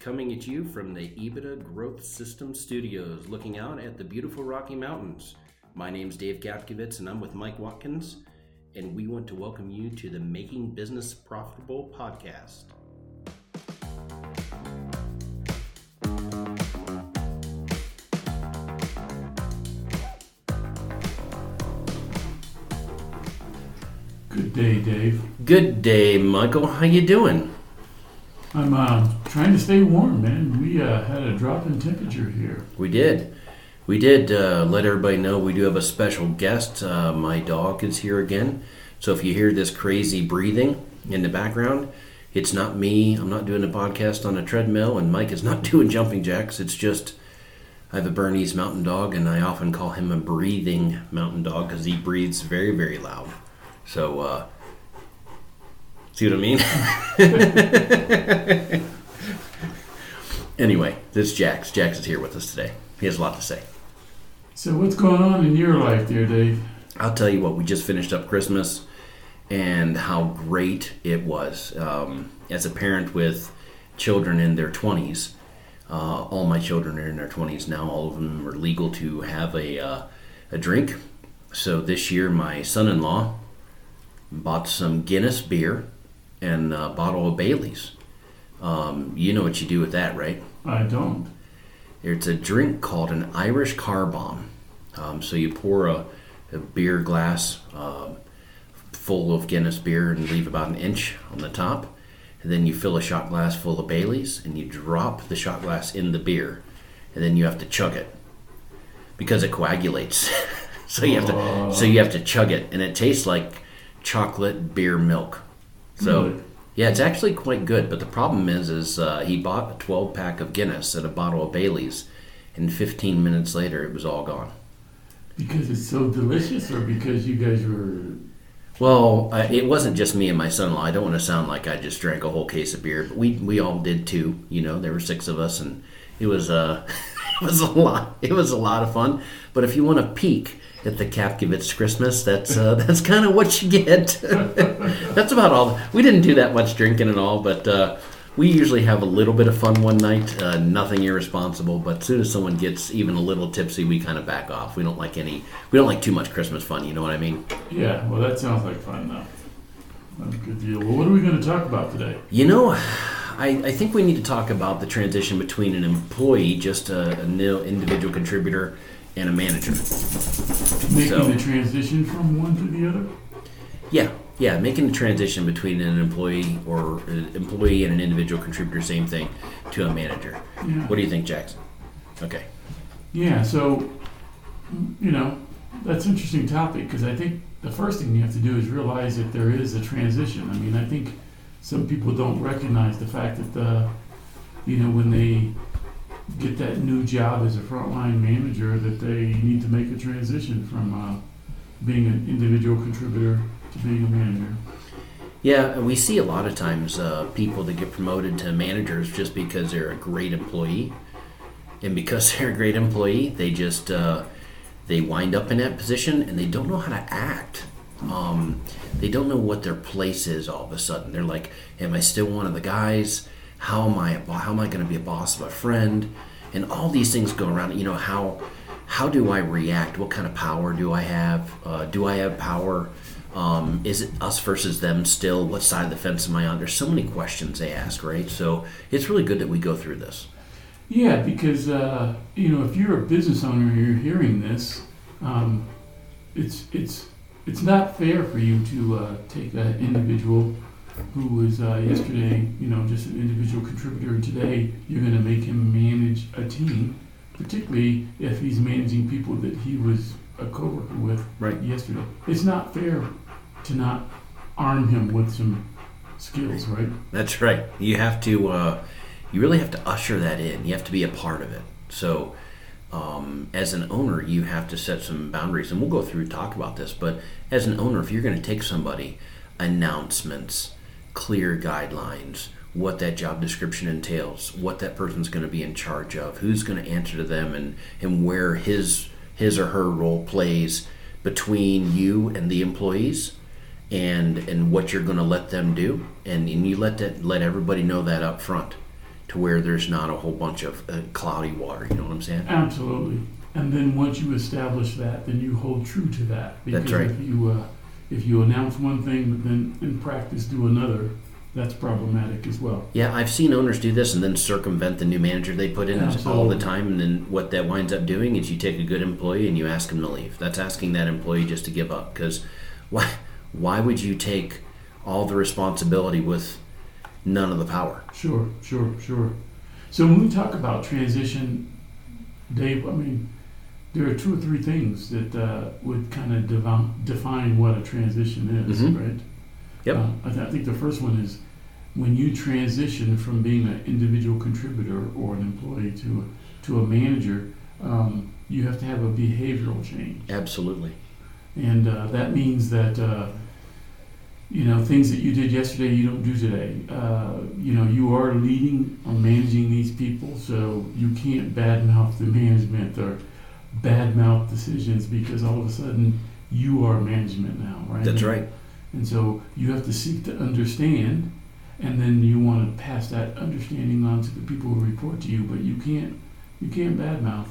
coming at you from the EBITDA Growth System Studios, looking out at the beautiful Rocky Mountains. My name's Dave Gapkevitz, and I'm with Mike Watkins, and we want to welcome you to the Making Business Profitable podcast. Good day, Dave. Good day, Michael. How you doing? I'm uh, trying to stay warm, man. We uh, had a drop in temperature here. We did. We did uh, let everybody know we do have a special guest. Uh, my dog is here again. So if you hear this crazy breathing in the background, it's not me. I'm not doing a podcast on a treadmill, and Mike is not doing jumping jacks. It's just I have a Bernese mountain dog, and I often call him a breathing mountain dog because he breathes very, very loud. So, uh, see what I mean? anyway, this is Jax. Jax is here with us today. He has a lot to say. So, what's going on in your life, dear Dave? I'll tell you what, we just finished up Christmas and how great it was. Um, as a parent with children in their 20s, uh, all my children are in their 20s now. All of them are legal to have a, uh, a drink. So this year, my son in law bought some Guinness beer and a bottle of Bailey's. Um, you know what you do with that, right? I don't. It's a drink called an Irish car bomb. Um, so you pour a, a beer glass uh, full of Guinness beer and leave about an inch on the top. And then you fill a shot glass full of Bailey's and you drop the shot glass in the beer. And then you have to chug it because it coagulates. so you have to so you have to chug it, and it tastes like chocolate beer milk. So Really? yeah, it's actually quite good. But the problem is, is uh, he bought a 12 pack of Guinness and a bottle of Bailey's, and 15 minutes later, it was all gone. Because it's so delicious, or because you guys were. Well, uh, it wasn't just me and my son-in-law. I don't want to sound like I just drank a whole case of beer, but we we all did too. You know, there were six of us, and it was uh, it was a lot. It was a lot of fun. But if you want to peek at the Kapkevitz Christmas, that's uh, that's kind of what you get. that's about all. We didn't do that much drinking and all, but uh, we usually have a little bit of fun one night. Uh, nothing irresponsible, but as soon as someone gets even a little tipsy, we kind of back off. We don't like any. We don't like too much Christmas fun. You know what I mean? Yeah, well, that sounds like fun, though. That's a good deal. Well, what are we going to talk about today? You know, I, I think we need to talk about the transition between an employee, just a, a nil individual contributor, and a manager. Making So- the transition from one to the other? Yeah, yeah, making the transition between an employee or an employee and an individual contributor, same thing, to a manager. Yeah. What do you think, Jackson? Okay. Yeah, so, you know, that's an interesting topic because I think the first thing you have to do is realize that there is a transition. I mean, I think some people don't recognize the fact that the, you know, when they get that new job as a frontline manager, that they need to make a transition from uh, being an individual contributor to being a manager. Yeah, we see a lot of times uh, people that get promoted to managers just because they're a great employee, and because they're a great employee, they just uh, they wind up in that position and they don't know how to act. Um, they don't know what their place is. All of a sudden, they're like, "Am I still one of the guys? How am I How am I going to be a boss of a friend?" And all these things go around. You know how how do I react? What kind of power do I have? Uh, do I have power? Um, is it us versus them still? What side of the fence am I on? There's so many questions they ask, right? So it's really good that we go through this. Yeah, because uh, you know, if you're a business owner and you're hearing this, um, it's it's it's not fair for you to uh, take an individual who was uh, yesterday, you know, just an individual contributor, and today you're going to make him manage a team, particularly if he's managing people that he was a coworker with Right. yesterday. It's not fair to not arm him with some skills, right? That's right. You have to, uh, you really have to usher that in. You have to be a part of it. So, um, as an owner, you have to set some boundaries, and we'll go through talk about this. But as an owner, if you're going to take somebody, announcements, clear guidelines, what that job description entails, what that person's going to be in charge of, who's going to answer to them, and and where his his or her role plays between you and the employees and and what you're going to let them do and, and you let that let everybody know that up front to where there's not a whole bunch of uh, cloudy water. You know what I'm saying? Absolutely. And then once you establish that, then you hold true to that. Because That's right. if you uh, if you announce one thing but then in practice do another, that's problematic as well. Yeah, I've seen owners do this and then circumvent the new manager they put in all the time. And then what that winds up doing is you take a good employee and you ask him to leave. That's asking that employee just to give up. Because why, why would you take all the responsibility with none of the power? Sure, sure, sure. So when we talk about transition, Dave, I mean, there are two or three things that uh, would kind of devi- define what a transition is, Mhm. right? Yep. Uh, I, th- I think the first one is when you transition from being an individual contributor or an employee to a, to a manager, um, you have to have a behavioral change. Absolutely. And uh, that means that, uh, you know, things that you did yesterday you don't do today. Uh, you know, you are leading or managing these people, so you can't badmouth the management or badmouth decisions because all of a sudden you are management now, right? That's right. And so you have to seek to understand, and then you want to pass that understanding on to the people who report to you. But you can't, you can't badmouth,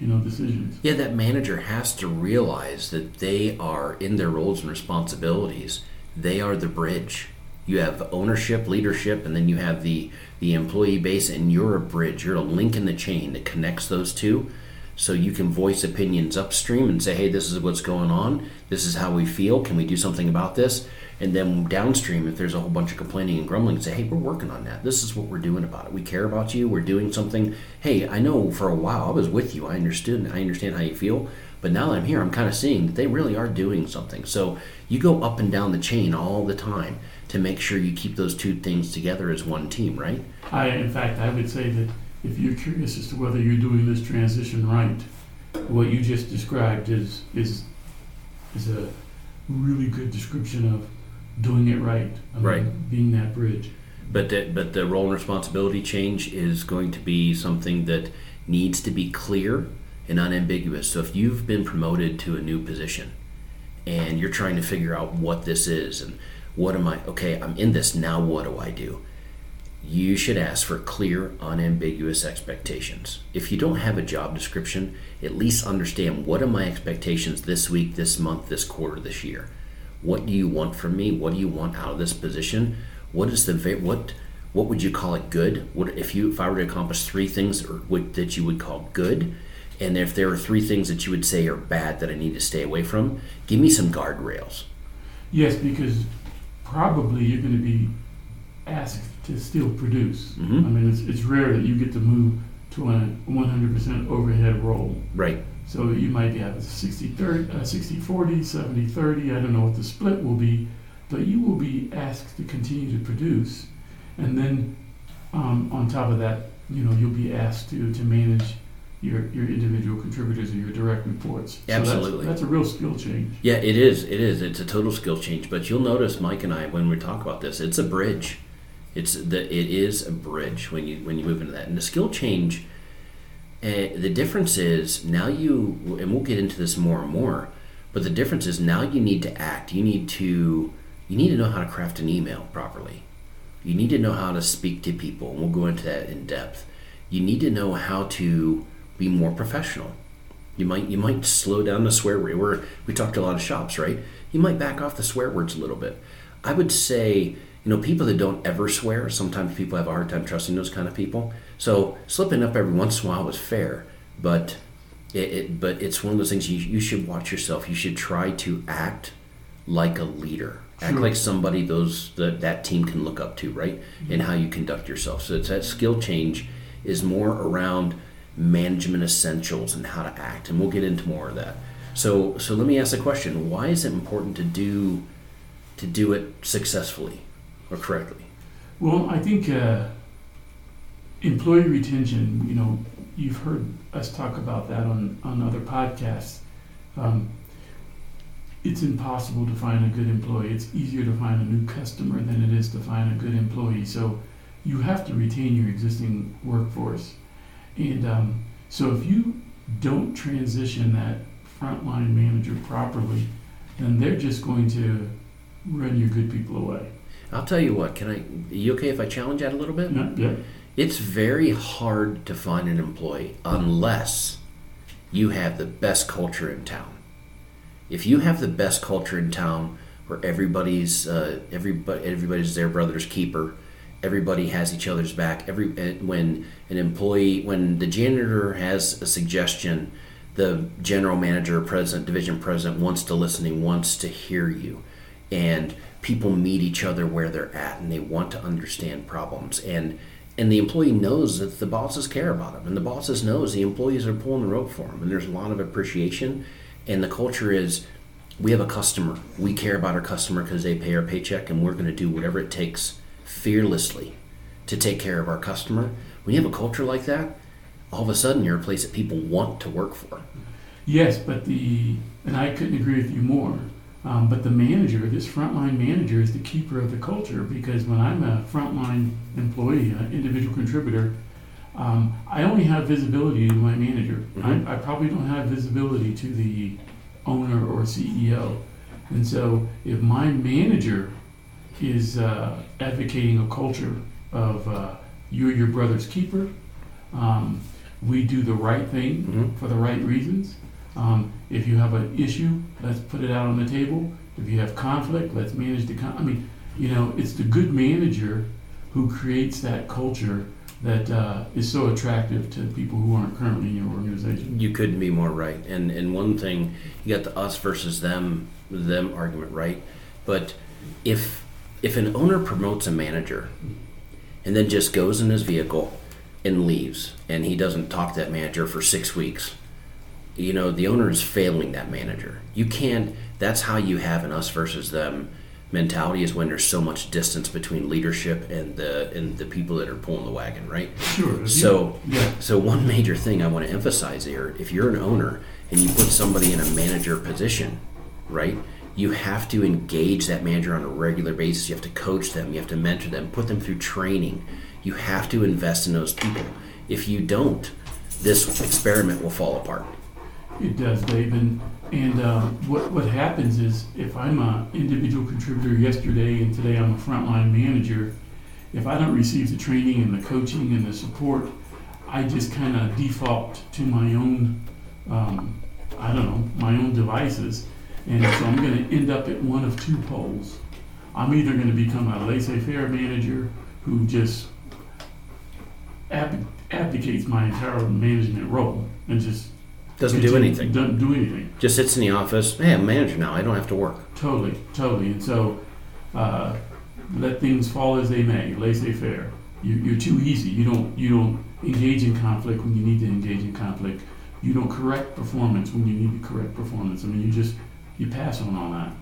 you know, decisions. Yeah, that manager has to realize that they are in their roles and responsibilities. They are the bridge. You have ownership, leadership, and then you have the the employee base, and you're a bridge. You're a link in the chain that connects those two. So you can voice opinions upstream and say, "Hey, this is what's going on. This is how we feel. Can we do something about this?" And then downstream, if there's a whole bunch of complaining and grumbling, say, "Hey, we're working on that. This is what we're doing about it. We care about you. We're doing something. Hey, I know for a while I was with you. I understood. I understand how you feel. But now that I'm here, I'm kind of seeing that they really are doing something. So you go up and down the chain all the time to make sure you keep those two things together as one team, right? I, in fact, I would say that if you're curious as to whether you're doing this transition right, what you just described is is is a really good description of doing it right. Right. Being that bridge. But the, but the role and responsibility change is going to be something that needs to be clear and unambiguous. So if you've been promoted to a new position and you're trying to figure out what this is and what am I okay, I'm in this now what do I do? You should ask for clear, unambiguous expectations. If you don't have a job description, at least understand what are my expectations this week, this month, this quarter, this year. What do you want from me? What do you want out of this position? What is the what what would you call it good? What if you if I were to accomplish three things or what, that you would call good, and if there are three things that you would say are bad that I need to stay away from, give me some guardrails. Yes, because probably you're going to be asked to still produce. Mhm. I mean, it's, it's rare that you get to move to a 100% overhead role. Right. So you might have a 60 30, uh, 60 40, 70 30. I don't know what the split will be, but you will be asked to continue to produce. And then um, on top of that, you know, you'll be asked to, to manage your, your individual contributors or your direct reports. So that's- Absolutely. that's, a real skill change. Yeah, it is. It is. It's a total skill change. But you'll notice, Mike and I, when we talk about this, it's a bridge. It's the it is a bridge when you when you move into that. And the skill change, uh, the difference is now you, and we'll get into this more and more. But the difference is now you need to act. You need to you need to know how to craft an email properly. You need to know how to speak to people. And we'll go into that in depth. You need to know how to be more professional. You might you might slow down the swear word. We're, we talked to a lot of shops, right? You might back off the swear words a little bit. I would say, you know, people that don't ever swear, sometimes people have a hard time trusting those kind of people. So slipping up every once in a while is fair, but it, it but it's one of those things you, you should watch yourself. You should try to act like a leader. Act Sure. like somebody those that that team can look up to, right? Mm-hmm. And how you conduct yourself. So it's that skill change is more around management essentials and how to act, and we'll get into more of that. So, so let me ask a question: Why is it important to do to do it successfully or correctly? Well, I think uh, employee retention, you know, you've heard us talk about that on, on other podcasts. Um, it's impossible to find a good employee. It's easier to find a new customer than it is to find a good employee. So you have to retain your existing workforce. And um, so if you don't transition that frontline manager properly, then they're just going to run your good people away. I'll tell you what. Can I? Are you okay if I challenge that a little bit? Yeah, yeah. It's very hard to find an employee unless you have the best culture in town. If you have the best culture in town, where everybody's uh, everybody everybody's their brother's keeper, everybody has each other's back. Every uh, when an employee, when the janitor has a suggestion, the general manager, president, division president wants to listen. He wants to hear you, and people meet each other where they're at, and they want to understand problems and and the employee knows that the bosses care about them, and the bosses knows the employees are pulling the rope for them, and there's a lot of appreciation and the culture is we have a customer we care about our customer because they pay our paycheck and we're going to do whatever it takes fearlessly to take care of our customer when you have a culture like that all of a sudden you're a place that people want to work for Yes, but the, and I couldn't agree with you more. Um, but the manager, this frontline manager, is the keeper of the culture because when I'm a frontline employee, an individual contributor, um, I only have visibility to my manager. Mhm. I, I probably don't have visibility to the owner or CEO. And so if my manager is uh, advocating a culture of uh, you're your brother's keeper, um, we do the right thing Mhm. for the right reasons. Um, if you have an issue, let's put it out on the table. If you have conflict, let's manage the con- I mean, you know, it's the good manager who creates that culture that uh, is so attractive to people who aren't currently in your organization. You couldn't be more right. And and one thing, you got the us versus them them argument, right? But if if an owner promotes a manager and then just goes in his vehicle and leaves and he doesn't talk to that manager for 6 weeks, you know, the owner is failing that manager. You can't that's how you have an us versus them mentality is when there's so much distance between leadership and the and the people that are pulling the wagon, right? Sure. So yeah, so one major thing I want to emphasize here, if you're an owner and you put somebody in a manager position, right? You have to engage that manager on a regular basis. You have to coach them, you have to mentor them, put them through training. You have to invest in those people. If you don't, this experiment will fall apart. it does, Dave. And, and uh, what, what happens is if I'm an individual contributor yesterday and today I'm a frontline manager, if I don't receive the training and the coaching and the support, I just kind of default to my own, um, I don't know, my own devices. And so I'm going to end up at one of two poles. I'm either going to become a laissez faire manager who just ab- abdicates my entire management role and just Doesn't do anything. Doesn't do anything. Just sits in the office. Hey, I'm a manager now. I don't have to work. Totally, totally. And so, uh, let things fall as they may. Laissez faire. You, you're too easy. You don't you don't engage in conflict when you need to engage in conflict. You don't correct performance when you need to correct performance. I mean, you just you pass on all that.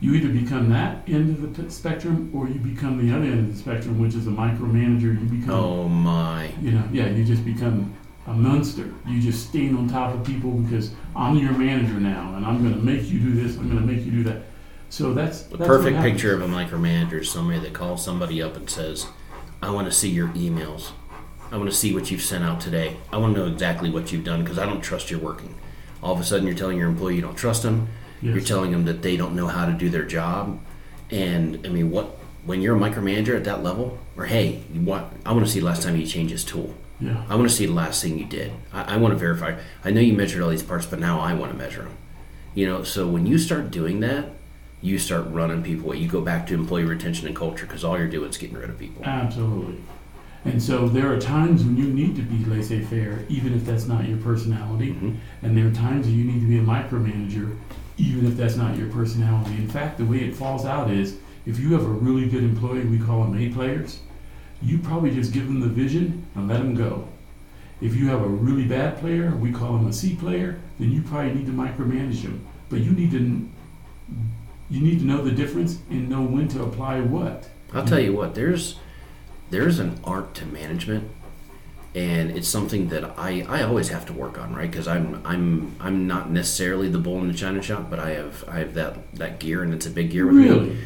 You either become that end of the p- spectrum, or you become the other end of the spectrum, which is a micromanager. You become Oh my. you know, yeah, you just become a monster. You just stand on top of people because I'm your manager now, and I'm going to make you do this. I'm going to make you do that. So that's The perfect picture of a micromanager is somebody that calls somebody up and says, I want to see your emails. I want to see what you've sent out today. I want to know exactly what you've done because I don't trust you're working. All of a sudden, you're telling your employee you don't trust them. Yes. You're telling them that they don't know how to do their job. And I mean, what when you're a micromanager at that level, or hey, you want, I want to see the last time you changed this tool. Yeah, I want to see the last thing you did. I, I want to verify. I know you measured all these parts, but now I want to measure them. You know, so when you start doing that, you start running people away. You go back to employee retention and culture because all you're doing is getting rid of people. absolutely. And so there are times when you need to be laissez-faire, even if that's not your personality. Mhm. And there are times that you need to be a micromanager, even if that's not your personality. In fact, the way it falls out is if you have a really good employee, we call them A players, you probably just give them the vision and let them go. If you have a really bad player, we call them a C player, then you probably need to micromanage them. But you need to you need to know the difference and know when to apply what. I'll tell you what. There's there's an art to management, and it's something that I, I always have to work on, right? Because I'm I'm I'm not necessarily the bull in the china shop, but I have I have that that gear, and it's a big gear with me.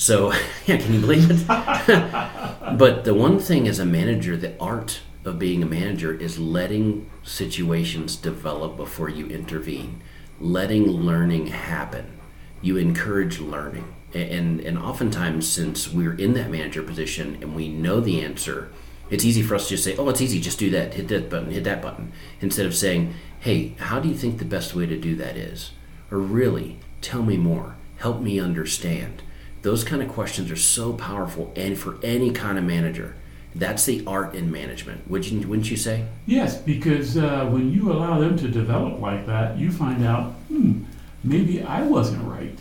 So, yeah, can you believe it? but the one thing as a manager, the art of being a manager is letting situations develop before you intervene, letting learning happen. You encourage learning. And, and oftentimes, since we're in that manager position and we know the answer, It's easy for us to just say, "Oh, it's easy. Just do that. Hit that button. Hit that button." Instead of saying, "Hey, how do you think the best way to do that is?" Or really, tell me more. Help me understand. Those kind of questions are so powerful, and for any kind of manager, that's the art in management. Would you, wouldn't you say? Yes, because uh, when you allow them to develop like that, you find out, hmm, maybe I wasn't right.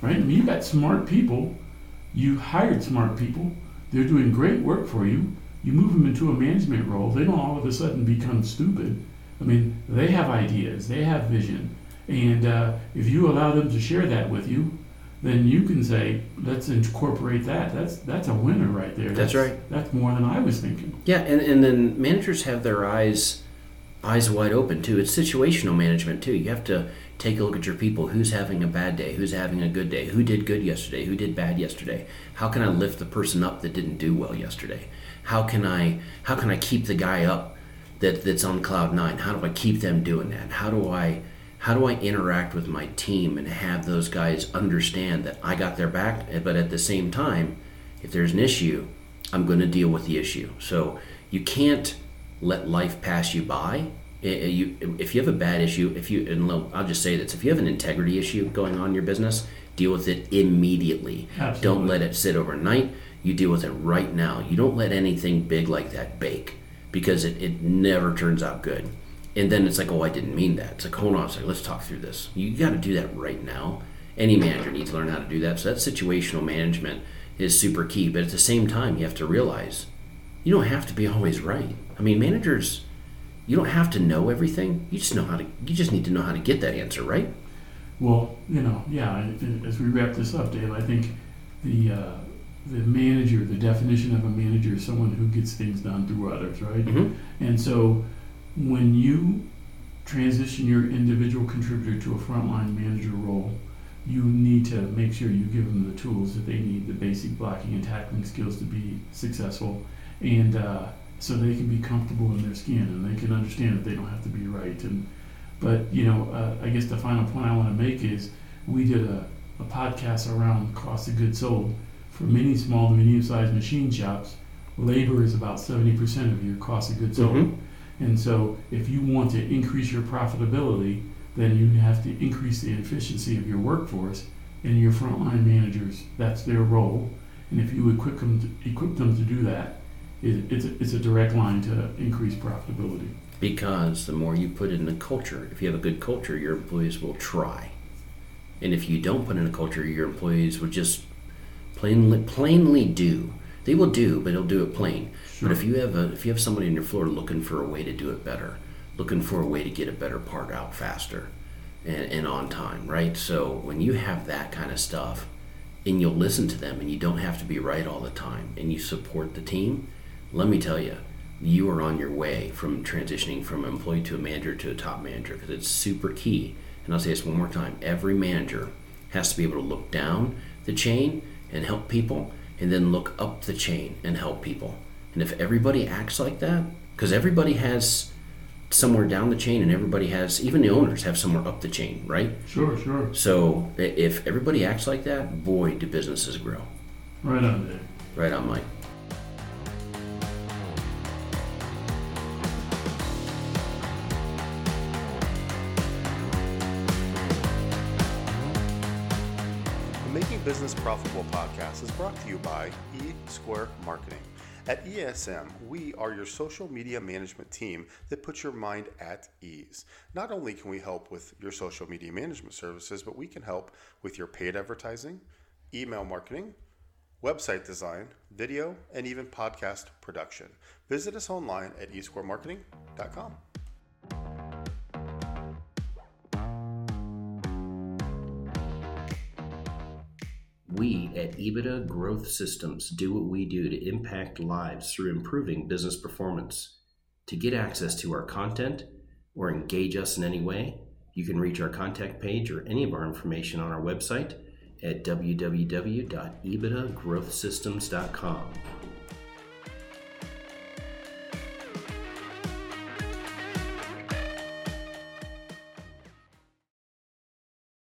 Right? I mean, you got smart people. You hired smart people. They're doing great work for you. You move them into a management role. They don't all of a sudden become stupid. I mean, they have ideas. They have vision. And uh, if you allow them to share that with you, then you can say, let's incorporate that. That's that's a winner right there. That's, That's, right. That's more than I was thinking. Yeah, and, and then managers have their eyes eyes wide open too. It's situational management too. You have to take a look at your people. Who's having a bad day? Who's having a good day? Who did good yesterday? Who did bad yesterday? How can I lift the person up that didn't do well yesterday? How can I how can I keep the guy up that, that's on cloud nine? How do I keep them doing that? How do I how do I interact with my team and have those guys understand that I got their back, eh, but at the same time, if there's an issue, I'm going to deal with the issue. So you can't let life pass you by. I- You, if you have a bad issue, if you, and I'll just say this: if you have an integrity issue going on in your business, deal with it immediately. Absolutely. Don't let it sit overnight. You deal with it right now. You don't let anything big like that bake because it, it never turns out good. And then it's like, oh, I didn't mean that. It's like, hold on second, let's talk through this. You got to do that right now. Any manager needs to learn how to do that. So that situational management is super key. But at the same time, you have to realize you don't have to be always right. I mean, managers, you don't have to know everything. You just know how to. You just need to know how to get that answer right. Well, you know, yeah. As we wrap this up, Dave, I think the uh, the manager, the definition of a manager, is someone who gets things done through others, right? Mhm. And so, when you transition your individual contributor to a frontline manager role, you need to make sure you give them the tools that they need, the basic blocking and tackling skills to be successful, and uh, so they can be comfortable in their skin and they can understand that they don't have to be right. And but you know, uh, I guess the final point I want to make is we did a, a podcast around cost of goods sold for many small to medium-sized machine shops. Labor is about seventy percent of your cost of goods sold. Mhm. And so, if you want to increase your profitability, then you have to increase the efficiency of your workforce and your frontline managers. That's their role. And if you equip them to, equip them to do that, it, it's, a, it's a direct line to increase profitability. Because the more you put in a culture, if you have a good culture, your employees will try. And if you don't put in a culture, your employees will just plainly plainly do. They will do, but they'll do it plain. But if you have a if you have somebody on your floor looking for a way to do it better, looking for a way to get a better part out faster and, and on time, right? So when you have that kind of stuff and you'll listen to them and you don't have to be right all the time and you support the team, let me tell you, you are on your way from transitioning from employee to a manager to a top manager because it's super key. And I'll say this one more time every manager has to be able to look down the chain and help people, and then look up the chain and help people. And if everybody acts like that, because everybody has somewhere down the chain, and everybody has, even the owners have somewhere up the chain, right? Sure, sure. So if everybody acts like that, boy, do businesses grow. Right on, Dave. Right on, Mike. Business Profitable podcast is brought to you by E Square Marketing. At ESM, we are your social media management team that puts your mind at ease. Not only can we help with your social media management services, but we can help with your paid advertising, email marketing, website design, video, and even podcast production. Visit us online at esquaremarketing.com. We at EBITDA Growth Systems do what we do to impact lives through improving business performance. To get access to our content or engage us in any way, you can reach our contact page or any of our information on our website at www.ebitdagrowthsystems.com.